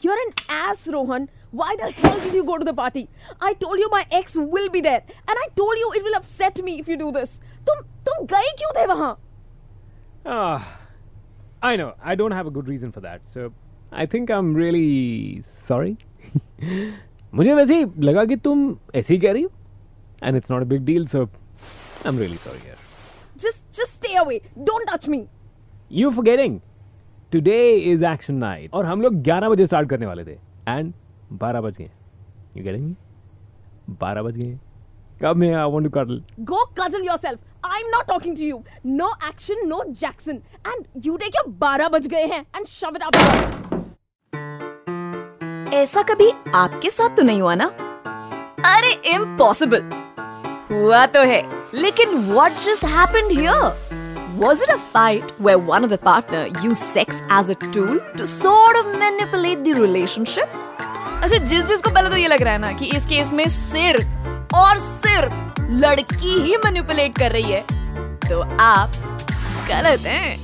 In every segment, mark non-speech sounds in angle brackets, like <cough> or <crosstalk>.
You're an ass, Rohan. Why the hell did you go to the party? I told you my ex will be there, and I told you it will upset me if you do this. तुम तुम गए क्यों थे वहां? Ah, I know. I don't have a good reason for that. So I think I'm really sorry. <laughs> मुझे वैसे ही लगा कि तुम ऐसे ही कह रही हो and it's not a big deal so I am really sorry यार Just just stay away. Don't touch me. You forgetting Today is action night और हम लोग ग्यारह बजे स्टार्ट करने वाले थे। एंड बारह बज गए। यू कहेंगे बारह बज गए। कब मैं I want to cuddle go cuddle yourself I am not talking to you no action no Jackson and you take your बारह बज गए हैं एंड शव इट अप ऐसा कभी आपके साथ तो नहीं हुआ ना? अरे इम्पॉसिबल हुआ तो है। लेकिन what just happened here Was it a fight where one of the partner used sex as a tool to sort of manipulate the relationship? अच्छा जिस जिस को पहले तो ये लग रहा है ना कि इस केस में सिर्फ और सिर्फ लड़की ही मैनिपुलेट कर रही है तो आप गलत हैं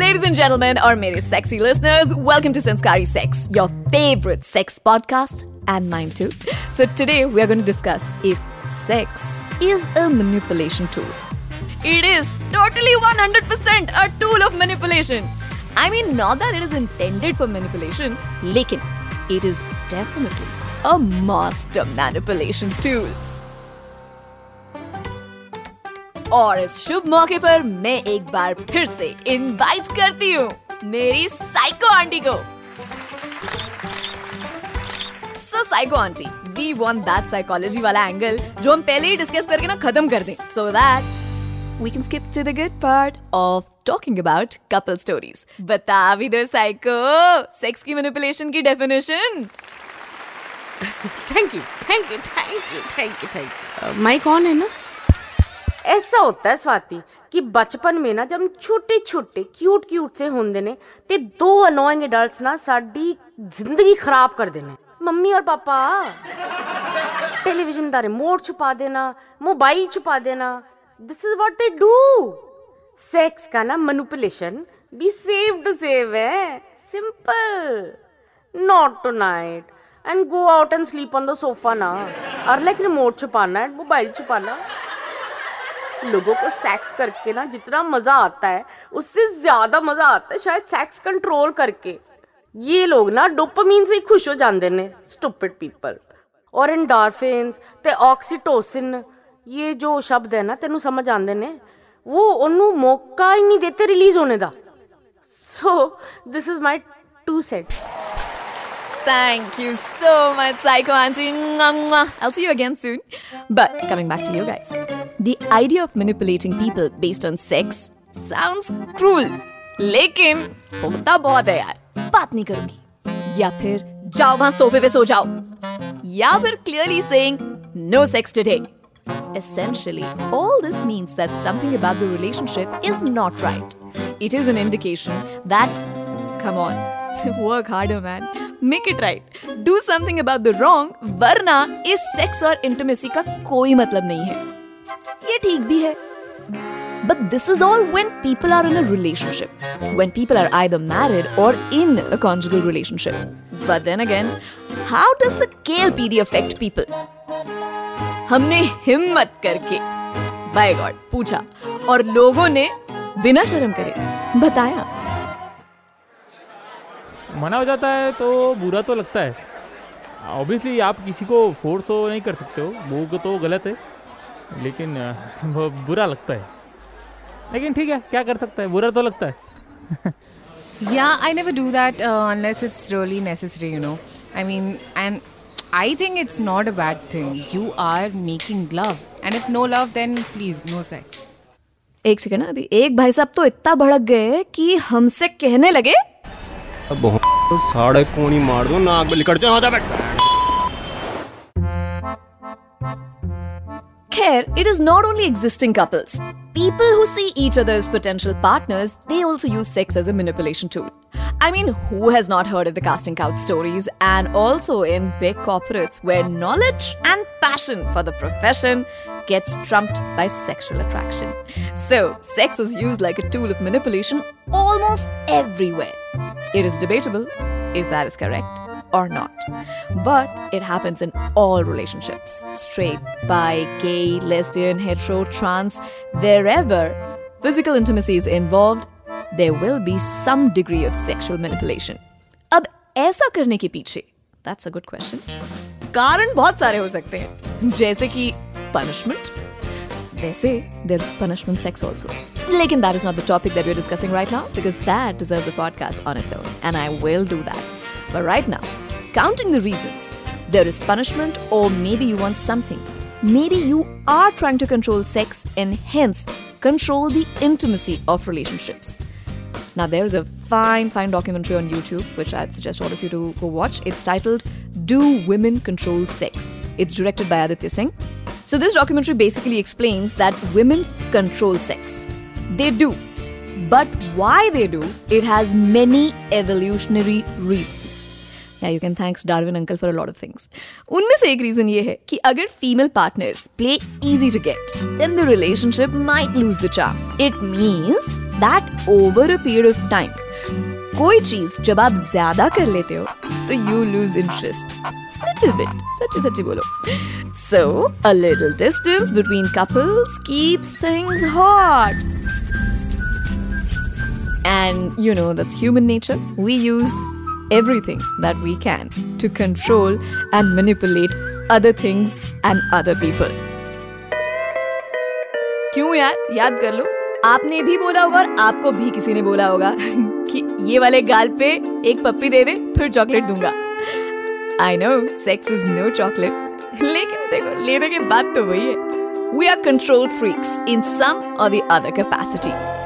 Ladies and gentlemen, or mere sexy listeners, welcome to Sanskari Sex, your favorite sex podcast, and mine too. So today we are going to discuss if sex is a manipulation tool. It is totally 100% a tool of manipulation. I mean, not that it is intended for manipulation, lekin it is definitely a master manipulation tool. और इस शुभ मौके पर मैं एक बार फिर से invite करती हूँ मेरी साइको आंटी को psycho aunty we want that psychology वाला एंगल जो हम पहले ही डिस्कस करके ना खत्म कर दें so that we can skip to the good part of talking about couple stories बता भी दो साइको सेक्स की मैनिपुलेशन की definition thank you thank you thank you thank you thank you my कौन है ना ऐसा होता है स्वाति कि बचपन में ना जब हम छोटे छोटे क्यूट क्यूट से ਹੁੰਦੇ ਨੇ ਤੇ ਦੋ ਅਨੋਇੰਗ ਐਡਲਟਸ ਨਾ ਸਾਡੀ ਜ਼ਿੰਦਗੀ ਖਰਾਬ ਕਰ ਦੇਣੇ मम्मी और पापा। टेलीविज़न का रिमोट छुपा देना, मोबाइल छुपा देना। This is what they do sex का ना manipulation be save to save है। Simple not tonight and go out and sleep on the sofa ना। और लाइक रिमोट छुपाना एंड मोबाइल छुपाना। लोगों को सेक्स करके ना जितना मज़ा आता है, उससे ज़्यादा मज़ा आता है शायद सेक्स कंट्रोल करके। ये लोग ना डोपामीन से खुश हो जाते हैं स्टूपिड पीपल और एंडारफिन्स ते ऑक्सीटोसिन ये जो शब्द है ना तेन समझ आते हैं वो ओनू मौका ही नहीं देते रिलीज़ होने का so this is my two cents Thank you so much, Psycho Auntie. Mwah, mwah. I'll see you again soon. But coming back to you guys, the idea of manipulating people based on sex sounds cruel. Lekin, hota बहुत hai यार बात नहीं करूँगी या फिर जाओ वहाँ सोफे पे सो जाओ या फिर clearly saying no sex today. Essentially, all this means that something about the relationship is not right. It is an indication that, come on, work harder, man. Make it right. Do something about the wrong, वरना इस sex और intimacy का कोई मतलब नहीं है ये ठीक भी है But this is all when people are in a relationship. When people are either married or in a conjugal relationship. But then again, how does the KLPD affect people? हमने हिम्मत करके बाय गॉड पूछा और लोगों ने बिना शर्म करे बताया मना हो जाता है तो बुरा तो लगता है ऑब्वियसली आप किसी को फोर्स तो नहीं कर सकते हो वो तो गलत है लेकिन बुरा लगता है लेकिन ठीक है क्या कर सकता है? बुरा तो लगता है। या I never do that unless it's really necessary you know I mean and I think it's not a bad thing you are making love and if no love then please no sex एक second अभी एक भाई साहब तो इतना भड़क गए कि हमसे कहने लगे। साढ़े कोनी मार दो नाक में लिकड़ जाओ हाथ बैठ। Khair, it is not only existing couples. People who see each other as potential partners, they also use sex as a manipulation tool. I mean, who has not heard of the casting couch stories? And also in big corporates where knowledge and passion for the profession gets trumped by sexual attraction. So, sex is used like a tool of manipulation almost everywhere. It is debatable if that is correct or not. But it happens in all relationships straight, bi, gay, lesbian, hetero, trans, wherever physical intimacy is involved, there will be some degree of sexual manipulation. अब ऐसा करने के पीछे that's a good question कारण बहुत सारे हो सकते हैं जैसे कि पनिशमेंट वैसे there is punishment sex also लेकिन that is not the topic that we are discussing right now because that deserves a podcast on its own and I will do that but right now counting the reasons there is punishment or maybe you want something maybe you are trying to control sex and hence control the intimacy of relationships now, there's a fine, fine documentary on YouTube, which I'd suggest all of you to go watch. It's titled Do Women Control Sex? It's directed by Aditya Singh. So, this documentary basically explains that women control sex. They do. But why they do, it has many evolutionary reasons. Yeah, you can thanks Darwin uncle for a lot of things. उनमें से एक reason ये है कि अगर female partners play easy to get then the relationship might lose the charm it means that over a period of time कोई चीज़ जब आप ज़्यादा कर लेते हो तो you lose interest little bit सच्ची सच्ची बोलो so a little distance between couples keeps things hot and you know that's human nature we use everything that we can to control and manipulate other things and other people. क्यों यार याद कर लो आपने भी बोला होगा और आपको भी किसी ने बोला होगा कि ये वाले गाल पे एक पप्पी दे दे फिर चॉकलेट दूंगा I know sex is no chocolate लेकिन देखो लेने के बाद तो वही है we are control freaks in some और द अदर कैपेसिटी अब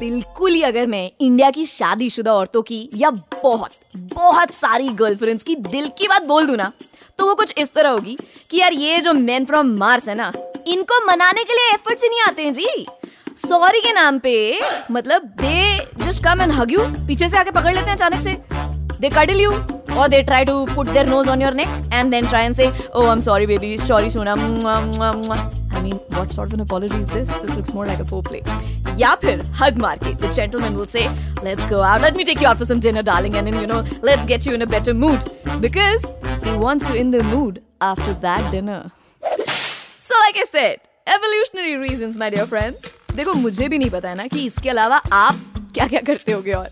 बिल्कुल ही अगर मैं इंडिया की शादीशुदा औरतों की या बहुत बहुत सारी गर्लफ्रेंड्स की दिल की बात बोल दू ना तो वो कुछ इस तरह होगी कि यार ये जो मैन फ्रॉम मार्स है ना, इनको मनाने के लिए एफर्ट्स ही नहीं आते हैं, जी। सॉरी के नाम पे मतलब they just come and hug you पीछे से आके पकड़ लेते हैं अचानक से। दे कडल यू और they try to put their nose on your neck and then try and say oh I am sorry baby sorry सोना I mean what sort of an apology is this this looks more like a foreplay Ya phir, hug market. The gentleman will say, Let's go out. Let me take you out for some dinner, darling. And then, you know, let's get you in a better mood. Because he wants you in the mood after that dinner. So, like I said, evolutionary reasons, my dear friends. देखो मुझे भी नहीं पता है ना कि इसके अलावा आप क्या क्या करते होगे और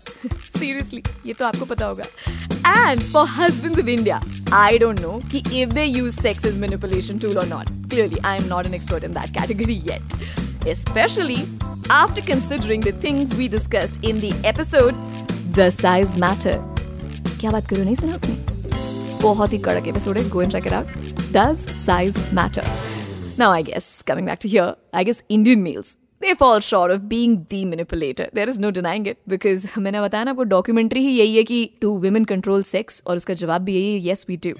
सीरियसली ये तो आपको पता होगा and for husbands of India I don't know कि if they use sex is manipulation tool और not clearly I am not an expert in that category yet especially after considering the things we discussed in the episode Does Size Matter? क्या बात करो नहीं सुना आपने बहुत ही कड़क episode है go and check it out does size matter Now, I guess, coming back to here, I guess Indian males they fall short of being the manipulator. There is no denying it because मैंने बताया ना आपको documentary ही यही है कि to women control sex और उसका जवाब भी यही है yes we do.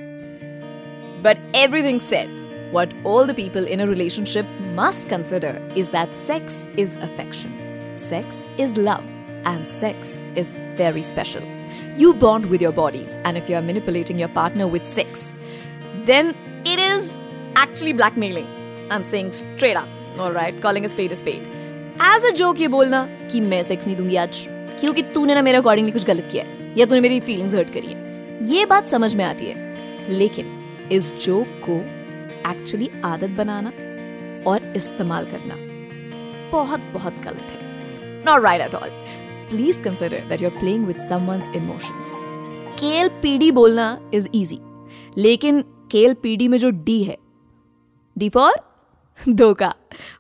But everything said, what all the people in a relationship must consider is that sex is affection, sex is love, and sex is very special. You bond with your bodies, and if you are manipulating your partner with sex, then it is actually blackmailing. I'm saying straight up. Right calling a spade a spade. As a joke ये बोलना कि मैं sex नहीं दूंगी आज क्योंकि तूने ना मेरे अकॉर्डिंगली कुछ गलत किया है या तूने मेरी फीलिंग्स हर्ट करी है ये बात समझ में आती है लेकिन इस जोक को एक्चुअली आदत बनाना और इस्तेमाल करना। बहुत बहुत गलत है। Not right at all please consider that you are playing with someone's emotions KL PD बोलना इज़ इजी लेकिन केल पीडी में जो डी है डी फॉर धोखा।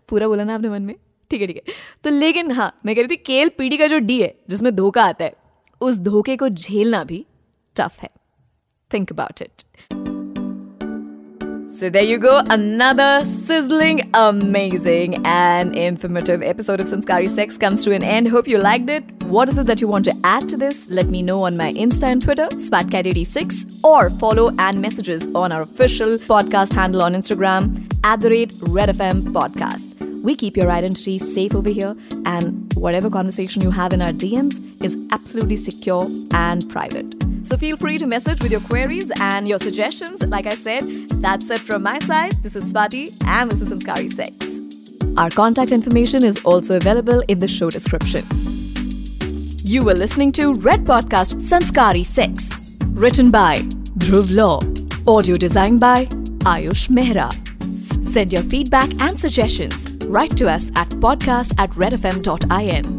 पूरा बोला ना आपने मन में? ठीक है ठीक है। तो लेकिन हाँ मैं कह रही थी केल पीढ़ी का जो डी है, जिसमें धोखा आता है, उस धोखे को झेलना भी टफ है। Think about it So there you go, another sizzling, amazing, and informative episode of Sanskari Sex comes to an end. Hope you liked it. What is it that you want to add to this? Let me know on my Insta and Twitter, SpatCat86, or follow and messages on our official podcast handle on Instagram, at the rate Red FM Podcast. We keep your identity safe over here, and whatever conversation you have in our DMs is absolutely secure and private. So feel free to message with your queries and your suggestions. Like I said, that's it from my side. This is Swati, and this is Sanskari Sex. Our contact information is also available in the show description. You were listening to Red Podcast Sanskari Sex, written by Dhruv Law, audio designed by Ayush Mehra. Send your feedback and suggestions right to us at podcast at redfm.in.